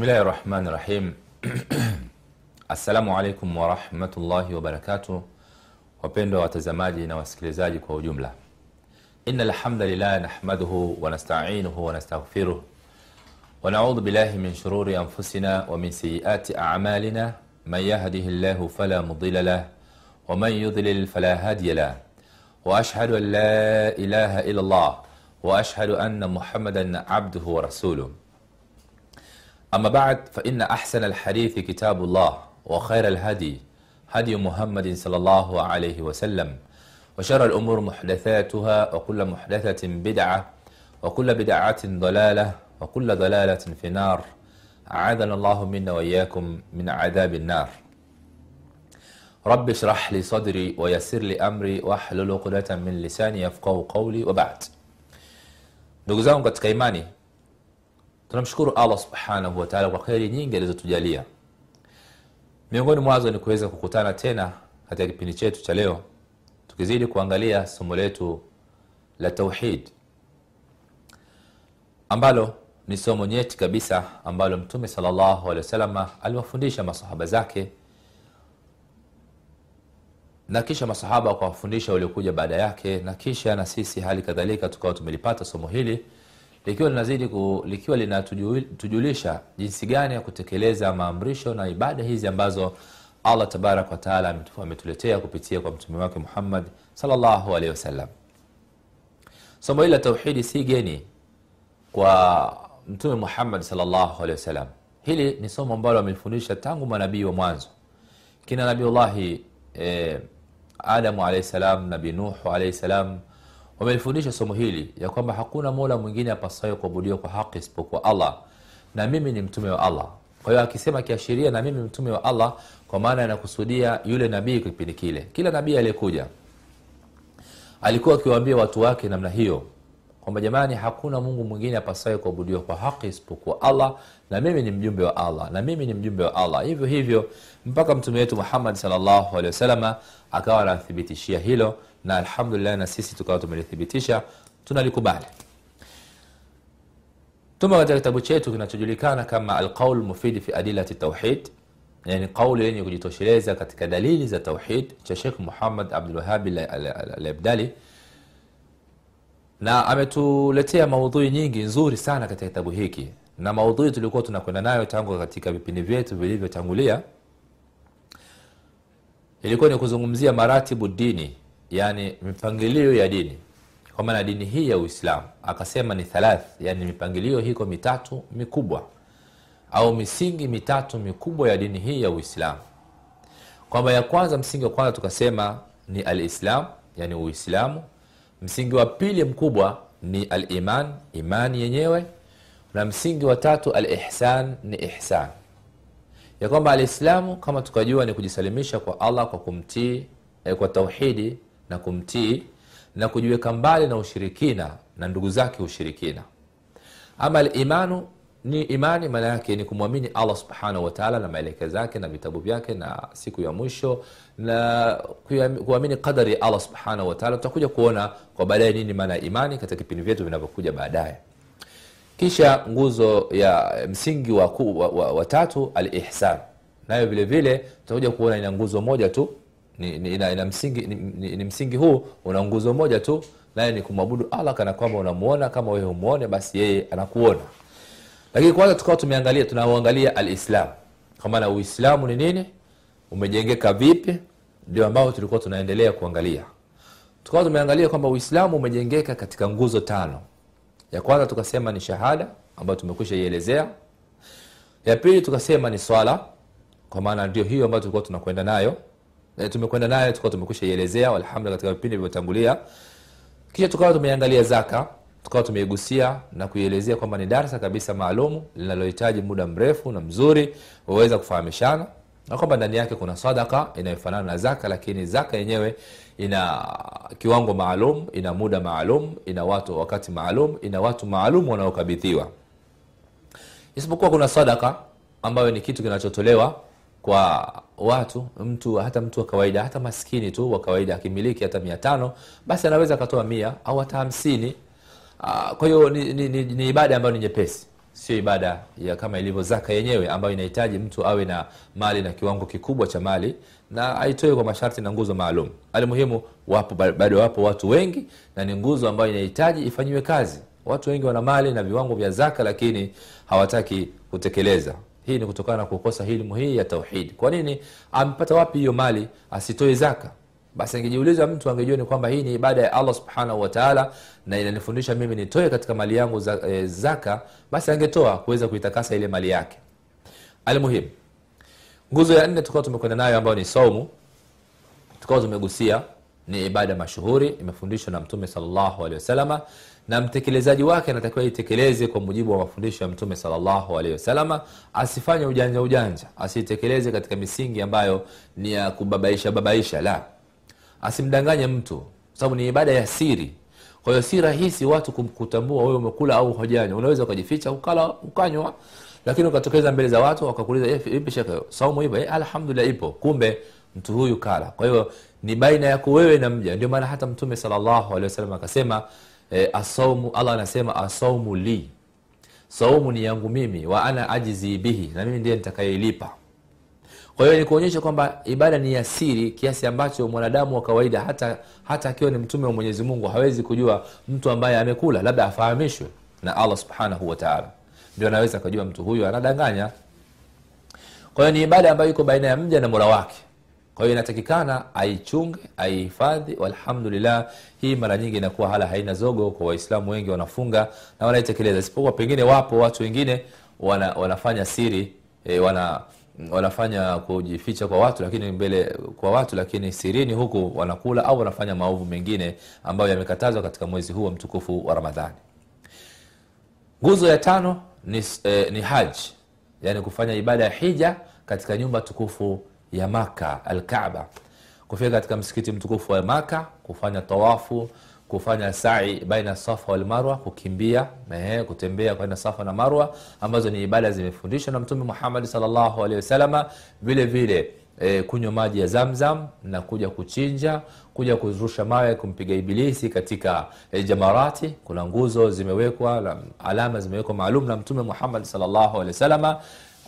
بسم الله الرحمن الرحيم السلام عليكم ورحمة الله وبركاته وبندو وتزماجي نواسكليزاجي كو جملة إن الحمد لله نحمده ونستعينه ونستغفره ونعوذ بالله من شرور أنفسنا ومن سيئات أعمالنا من يهده الله فلا مضل له ومن يضلل فلا هادي له وأشهد أن لا إله إلا الله وأشهد أن محمدا عبده ورسوله أما بعد فإن أحسن الحديث كتاب الله وخير الهدي هدي محمد صلى الله عليه وسلم وشر الأمور محدثاتها وكل محدثة بدعة وكل بدعة ضلالة وكل ضلالة في نار أعاذنا الله منا وإياكم من عذاب النار. رب اشرح لي صدري ويسر لي أمري واحلل عقدة من yafqahu qawli wa ba'd ndugu zangu tunamshukuru allah subhanahu wataala kwa kheri nyingi alizotujalia. Miongoni mwazo ni kuweza kukutana tena katika kipindi chetu cha leo tukizidi kuangalia somo letu la tauhid ambalo ni somo nyeti kabisa ambalo mtume salllahu alehi wasalama aliwafundisha masahaba zake na kisha masahaba wakawafundisha waliokuja baada yake na kisha na sisi hali kadhalika tukawa tumelipata somo hili likiwa linazidi likiwa linatujulisha jinsi gani ya kutekeleza maamrisho na ibada hizi ambazo allah tabarak wataala ametuletea kupitia kwa mtume wake muhammad wasallam. Somo hili la tauhidi si geni kwa mtume muhammad wasallam. Hili ni somo ambalo amelifundisha tangu manabii wa mwanzo. Kina nabiullahi eh, adamu alahi salam nabii nuhu alaihi salam wamelifundisha somo hili ya kwamba hakuna mola mwingine apasayo kuabudiwa kwa haki isipokuwa allah na mimi ni mtume wa allah. Kwa hiyo akisema kiashiria na mimi mtume wa allah kwa maana anakusudia yule nabii kipindi kile. Kila nabii aliyekuja alikuwa akiwaambia watu wake namna hiyo kwamba jamani hakuna mungu mwingine apasayo kuabudiwa kwa haki isipokuwa allah na mimi ni mjumbe wa allah na mimi ni mjumbe wa allah. Hivyo hivyo mpaka mtume wetu muhammad salllahu alehi wasalama akawa anathibitishia hilo na alhamdulillah na sisi tukawa tumelithibitisha tunalikubali. Tuma katika kitabu chetu kinachojulikana kama alqaul mufidi fi adilati tauhid yani qauli yenye kujitosheleza katika dalili za tauhid cha shekh muhammad abdulwahabi alabdali. Na ametuletea maudhui nyingi nzuri sana katika kitabu hiki. Na maudhui tulikuwa tunakwenda nayo tangu katika vipindi vyetu vilivyotangulia. Ilikuwa ni kuzungumzia maratibu dini yani mipangilio ya dini. Kwa maana dini hii ya uislamu akasema ni thalath yani mipangilio hiko mitatu mikubwa au misingi mitatu mikubwa ya dini hii ya uislamu. Kwamba ya kwanza msingi wa kwanza tukasema ni alislam yani uislamu. Msingi wa pili mkubwa ni aliman imani yenyewe. Na msingi wa tatu alihsan ni ihsan. Ya kwamba alislamu kama tukajua ni kujisalimisha kwa allah kwa kumtii eh, kwa tauhidi na kumtii na kujiweka mbali na ushirikina na ndugu zake ushirikina. Ama alimanu ni imani maana yake ni kumwamini allah subhanahu wataala na maelekezo yake na vitabu vyake na siku ya mwisho na kuamini qadari ya allah subhanahu wataala tutakuja kuona kwa baadaye nini maana ya imani katika vipindi vyetu vinavyokuja baadaye. Kisha nguzo ya msingi wa, wa, wa, wa alihsan. Nayo vile vile tutakuja kuona ina nguzo moja tu ni, ni, ina, ina msingi, ni, ni, ni msingi huu una nguzo moja tu naye ni kumwabudu allah kana kwamba unamuona kama wewe humuone basi yeye anakuona. Lakini kwanza tukawa tumeangalia tunauangalia alislam. Kwa maana uislamu ni nini? Umejengeka vipi? Ndio ambao tulikuwa tunaendelea kuangalia. Tukawa tumeangalia kwamba uislamu umejengeka katika nguzo tano. Ya kwanza tukasema ni shahada ambayo tumekwisha ielezea. Ya pili tukasema ni swala kwa maana ndio hiyo ambayo tulikuwa tunakwenda nayo e, tumekwenda nayo tukawa tumekusha ielezea alhamdulillah katika vipindi vilivyotangulia. Kisha tukawa tumeangalia zaka tukawa tumeigusia na kuielezea kwamba ni darsa kabisa maalum linalohitaji muda mrefu na mzuri waweza kufahamishana na kwamba ndani yake kuna sadaka inayofanana na zaka lakini zaka yenyewe ina kiwango maalum ina muda maalum ina watu wakati maalum ina watu maalum wanaokabidhiwa isipokuwa kuna sadaka ambayo ni kitu kinachotolewa kwa watu mtu hata mtu wa kawaida hata maskini tu wa kawaida akimiliki hata mia tano basi anaweza akatoa mia au hata hamsini. Uh, kwa hiyo ni, ni, ni, ni ibada ambayo ni nyepesi. Sio ibada ya kama ilivyo zaka yenyewe ambayo inahitaji mtu awe na mali na kiwango kikubwa cha mali na aitoe kwa masharti na nguzo maalum. Alimuhimu wapo bado wapo watu wengi na ni nguzo ambayo inahitaji ifanyiwe kazi. Watu wengi wana mali na viwango vya zaka lakini hawataki kutekeleza hii ni kutokana na kukosa hilmu hii ya tauhidi kwa nini amepata wapi hiyo mali asitoe zaka? Basi angejiuliza mtu angejua ni kwamba hii ni ibada ya allah subhanahu wataala na inanifundisha mimi nitoe katika mali yangu za, e, zaka basi angetoa kuweza kuitakasa ile mali yake. Almuhimu nguzo ya nne tukawa tumekwenda nayo ambayo ni saumu tukawa tumegusia ni ibada mashuhuri imefundishwa na mtume salllahu na mtekelezaji wake anatakiwa itekeleze kwa mujibu wa mafundisho ya mtume salllahu asifanye ujanja ujanja asiitekeleze katika misingi ambayo ni ya kubabaisha babaisha la. Asimdanganye mtu sababu ni ibada ya siri. Kwa hiyo si rahisi watu kutambua wewe umekula au hojanya unaweza ukajificha ukala ukanywa. Lakini ukatokeza mbele za watu wakakuuliza vipi shekhe saumu ipo? Eh, alhamdulillah ipo. Kumbe mtu huyu kala. Kwa hiyo ni baina yako wewe na mja. Ndio maana hata mtume salllahu alehi wasallam akasema eh, asaumu allah anasema asaumu li. Saumu ni yangu mimi wa ana ajizi bihi. Na mimi ndiye nitakayeilipa kwa hiyo ni kuonyesha kwamba ibada ni asiri kiasi ambacho mwanadamu wa kawaida hata hata akiwa ni mtume wa mwenyezi mungu hawezi kujua mtu ambaye amekula labda afahamishwe na allah subhanahu wataala ndio anaweza akajua mtu huyu anadanganya. Kwa hiyo ni ibada ambayo iko baina ya mja na mola wake kwa hiyo inatakikana aichunge aihifadhi. Walhamdulillah hii mara nyingi inakuwa hala haina zogo kwa waislamu wengi wanafunga na wanaitekeleza. Isipokuwa pengine wapo watu wengine wana, wanafanya siri e, wana wanafanya kujificha kwa watu lakini mbele kwa watu lakini sirini huku wanakula au wanafanya maovu mengine ambayo yamekatazwa katika mwezi huu wa mtukufu wa ramadhani. Nguzo ya tano ni, eh, ni haji yani kufanya ibada ya hija katika nyumba tukufu ya maka alkaba kufika katika msikiti mtukufu wa maka kufanya tawafu kufanya sai baina safa walmarwa kukimbia mehe, kutembea baina safa na marwa ambazo ni ibada zimefundishwa na mtume muhammadi salllahu alehi wasalama vile vile e, kunywa maji ya zamzam na kuja kuchinja kuja kuzurusha mawe kumpiga ibilisi katika e, jamarati. Kuna nguzo zimewekwa alama zimewekwa maalum na mtume muhammadi salllahu alehi wasalama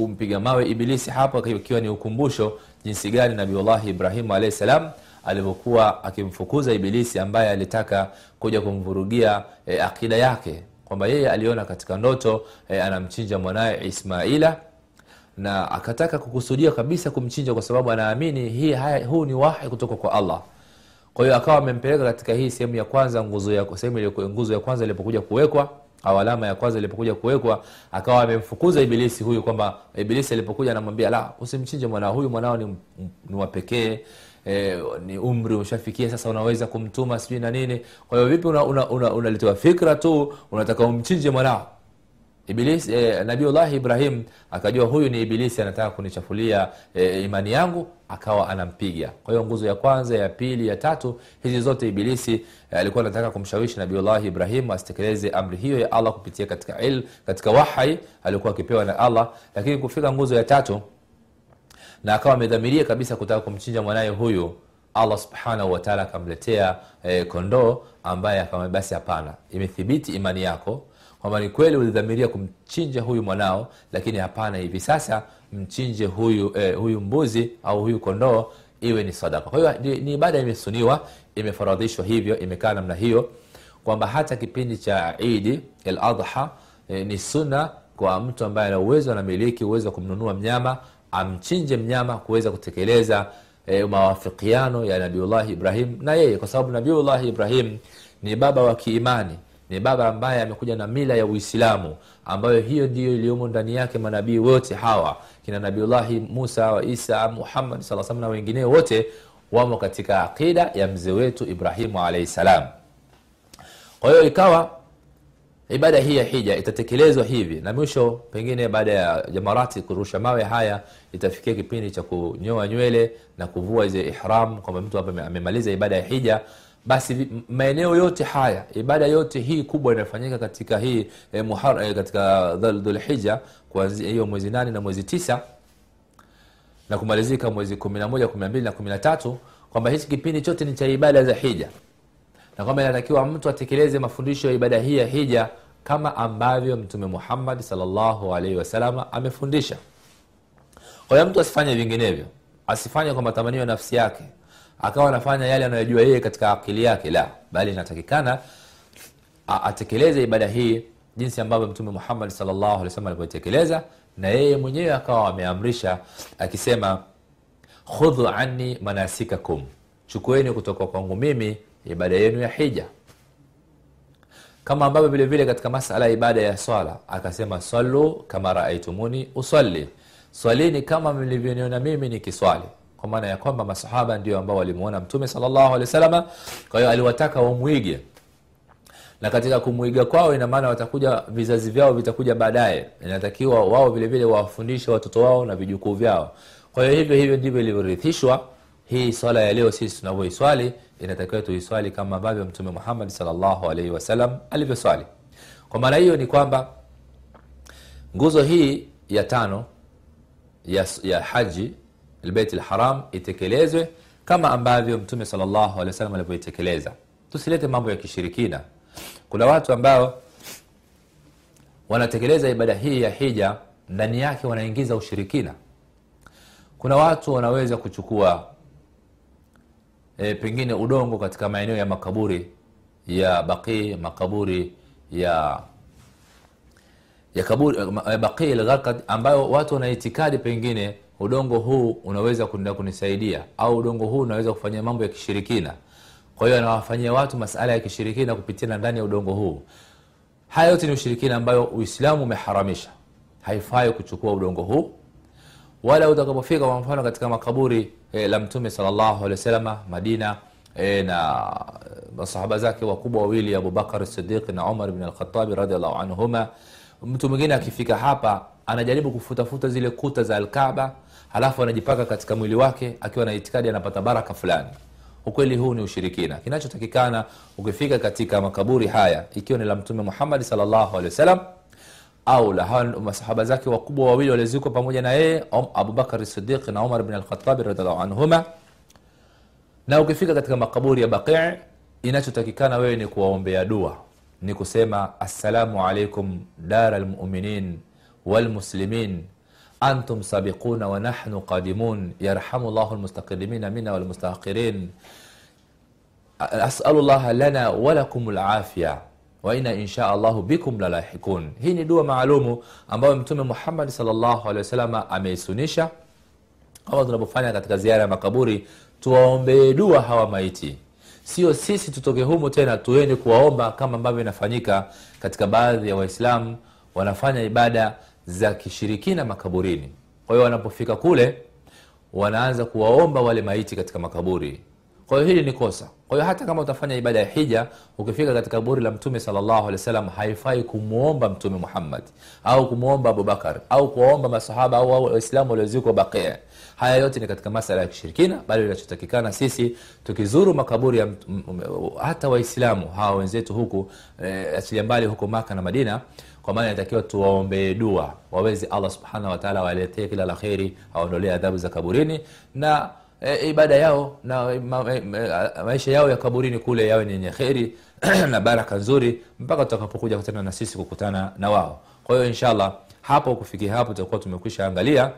kumpiga mawe ibilisi hapo ikiwa ni ukumbusho jinsi gani nabiullahi ibrahimu alahi salam alivyokuwa akimfukuza ibilisi ambaye alitaka kuja kumvurugia e, akida yake kwamba yeye aliona katika ndoto e, anamchinja mwanaye ismaila na akataka kukusudia kabisa kumchinja kwa sababu anaamini hii haya, huu ni wahi kutoka kwa allah. Kwa hiyo akawa amempeleka katika hii sehemu ya kwanza nguzo ya sehemu nguzo ya kwanza ilipokuja kuwekwa au alama ya kwanza ilipokuja kuwekwa akawa amemfukuza ibilisi huyu kwamba ibilisi alipokuja anamwambia la usimchinje mwanao huyu mwanao ni, ni wa e, ni umri ushafikia sasa unaweza kumtuma sijui na nini. Kwa hiyo vipi unaletewa una, una, una fikra tu unataka umchinje mwanao ibilisi eh, nabiullahi ibrahim akajua huyu ni ibilisi anataka kunichafulia eh, imani yangu akawa anampiga. Kwa hiyo nguzo ya kwanza ya pili ya tatu hizi zote ibilisi e, alikuwa anataka kumshawishi nabiullahi ibrahim asitekeleze amri hiyo ya allah kupitia katika il, katika wahai alikuwa akipewa na allah. Lakini kufika nguzo ya tatu na akawa amedhamiria kabisa kutaka kumchinja mwanaye huyu allah subhanahu wataala akamletea eh, kondoo ambaye akamwambia basi hapana imethibiti imani yako kwamba ni kweli ulidhamiria kumchinja huyu mwanao lakini hapana hivi sasa mchinje huyu eh, huyu mbuzi au huyu kondoo iwe ni sadaka. Kwa hiyo ni, ni ibada imesuniwa imefaradhishwa hivyo imekaa namna hiyo kwamba hata kipindi cha idi adha eh, ni sunna kwa mtu ambaye ana uwezo anamiliki uwezo wa kumnunua mnyama amchinje mnyama kuweza kutekeleza e, mawafikiano ya nabiullahi ibrahim na yeye. Kwa sababu nabiullahi ibrahim ni baba wa kiimani ni baba ambaye amekuja na mila ya uislamu ambayo hiyo ndiyo iliyomo ndani yake manabii wote hawa. Kina nabiullahi musa wa isa muhammad saa salam na wengineo wote wamo katika aqida ya mzee wetu ibrahimu alaihi salam. Kwa hiyo ikawa ibada hii ya hija itatekelezwa hivi na mwisho pengine baada ya jamarati kurusha mawe haya itafikia kipindi cha kunyoa nywele na kuvua hizi ihram kwamba mtu amemaliza ibada ya hija basi maeneo yote haya ibada yote hii kubwa inafanyika katika hii eh, muhar, eh, katika dhulhija kuanzia hiyo mwezi nane na mwezi tisa na kumalizika mwezi kumi na moja kumi na mbili na kumi na tatu kwamba hichi kipindi chote ni cha ibada za hija. Na kwamba inatakiwa mtu atekeleze mafundisho ya ibada hii ya hija kama ambavyo mtume muhammad salllahu alaihi wasalama amefundisha. Kwa hiyo mtu asifanye vinginevyo asifanye kwa matamanio ya nafsi yake akawa anafanya yale anayojua yeye katika akili yake la bali inatakikana atekeleze ibada hii jinsi ambavyo mtume muhammad salllahu alih na yeye mwenyewe akawa ameamrisha akisema khudhu anni manasikakum chukueni kutoka kwangu mimi ibada yenu ya hija. Kama ambavyo vile vile katika masala ya ibada ya swala akasema sallu kama raaitumuni usalli. Swalini kama mlivyoniona mimi nikiswali kwa maana ya kwamba masahaba ndio ambao walimuona mtume salllahu alehi wasalama kwa hiyo aliwataka wamwige. Na katika kumwiga kwao ina watakuja vizazi vyao vitakuja baadaye. Inatakiwa wao vile wawafundishe watoto wao na vijukuu vyao. Kwa hiyo hivyo hivyo ndivyo ilivyorithishwa hii swala ya leo sisi tunavyoiswali inatakiwa tuiswali kama ambavyo mtume muhammad salllahu alaihi wasallam alivyoswali. Kwa maana hiyo ni kwamba nguzo hii ya tano ya, ya haji lbeit lharam itekelezwe kama ambavyo mtume salllahu alehi wasallam alivyoitekeleza. Tusilete mambo ya kishirikina. Kuna watu ambao wanatekeleza ibada hii ya hija ndani yake wanaingiza ushirikina. Kuna watu wanaweza kuchukua e, pengine udongo katika maeneo ya makaburi ya baqii makaburi ya ya kaburi ya baqii lgharqad ambayo watu wana itikadi pengine udongo huu unaweza kunisaidia au udongo huu unaweza kufanyia mambo ya kishirikina. Kwa hiyo anawafanyia watu masala ya kishirikina kupitia ndani ya udongo huu. Haya yote ni ushirikina ambayo uislamu umeharamisha. Haifai kuchukua udongo huu. Wala utakapofika kwa mfano katika makaburi e, la mtume salllahu madina e, na masahaba zake wakubwa wawili abubakar sidiq na umar bn alkhatabi radiallahu anhuma mtu mwingine akifika hapa anajaribu kufutafuta zile kuta za alkaba halafu anajipaka katika mwili wake akiwa na itikadi anapata baraka fulani. Ukweli huu ni ushirikina. Kinachotakikana ukifika katika makaburi haya ikiwa ni la mtume muhammadi wasallam au la hawa masahaba zake wakubwa wawili waliozikwa pamoja na yeye abubakar sidiq na umar bn alkhatabi radiallahu anhuma. Na ukifika katika makaburi ya baqii inachotakikana wewe ni kuwaombea dua. Ni kusema assalamu alaikum dara lmuminin antum sabiquna wa nahnu qadimun. Yarhamu llahu lmustaqdimina mina walmustaakhirin asalu llaha lana walakum lafya waina insha allahu bikum lalahikun hii ni dua maalumu ambayo mtume muhammadi salllahu alehi wasalama ameisunisha. Kama tunavyofanya katika ziara ya makaburi tuwaombee dua hawa maiti. Sio sisi tutoke humu tena tuende kuwaomba kama ambavyo inafanyika katika baadhi ya waislamu wanafanya ibada za kishirikina makaburini. Kwa hiyo wanapofika kule wanaanza kuwaomba wale maiti katika makaburi kwa hiyo hili ni kosa. Kwa hiyo hata kama utafanya ibada ya hija ukifika katika kaburi la mtume salllahu alehi wasallam haifai kumwomba mtume muhammad au kumwomba abubakar au kuwaomba masahaba au waislamu waliozikwa bakia haya yote ni katika masala ya kishirikina bali inachotakikana sisi tukizuru makaburi ya hata waislamu hawa wenzetu huku achilia mbali huko maka na madina kwa maana inatakiwa tuwaombee dua waweze allah subhanahu wataala waletee kila la kheri aondolee adhabu za kaburini na e, ibada yao na ma, ma, ma, maisha yao ya kaburini kule yawe ni yenye kheri na baraka nzuri mpaka tutakapokuja kutana na sisi kukutana na wao. Kwa hiyo inshallah hapo kufikia hapo tutakuwa tumekwisha angalia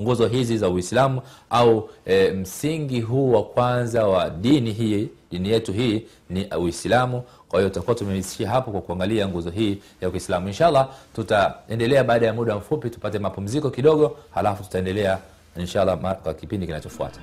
nguzo hizi za uislamu au e, msingi huu wa kwanza wa dini hii dini yetu hii ni uislamu. Kwa hiyo tutakuwa tumeishia hapo kwa kuangalia nguzo hii ya kiislamu inshallah tutaendelea baada ya muda mfupi tupate mapumziko kidogo halafu tutaendelea inshallah kwa kipindi kinachofuata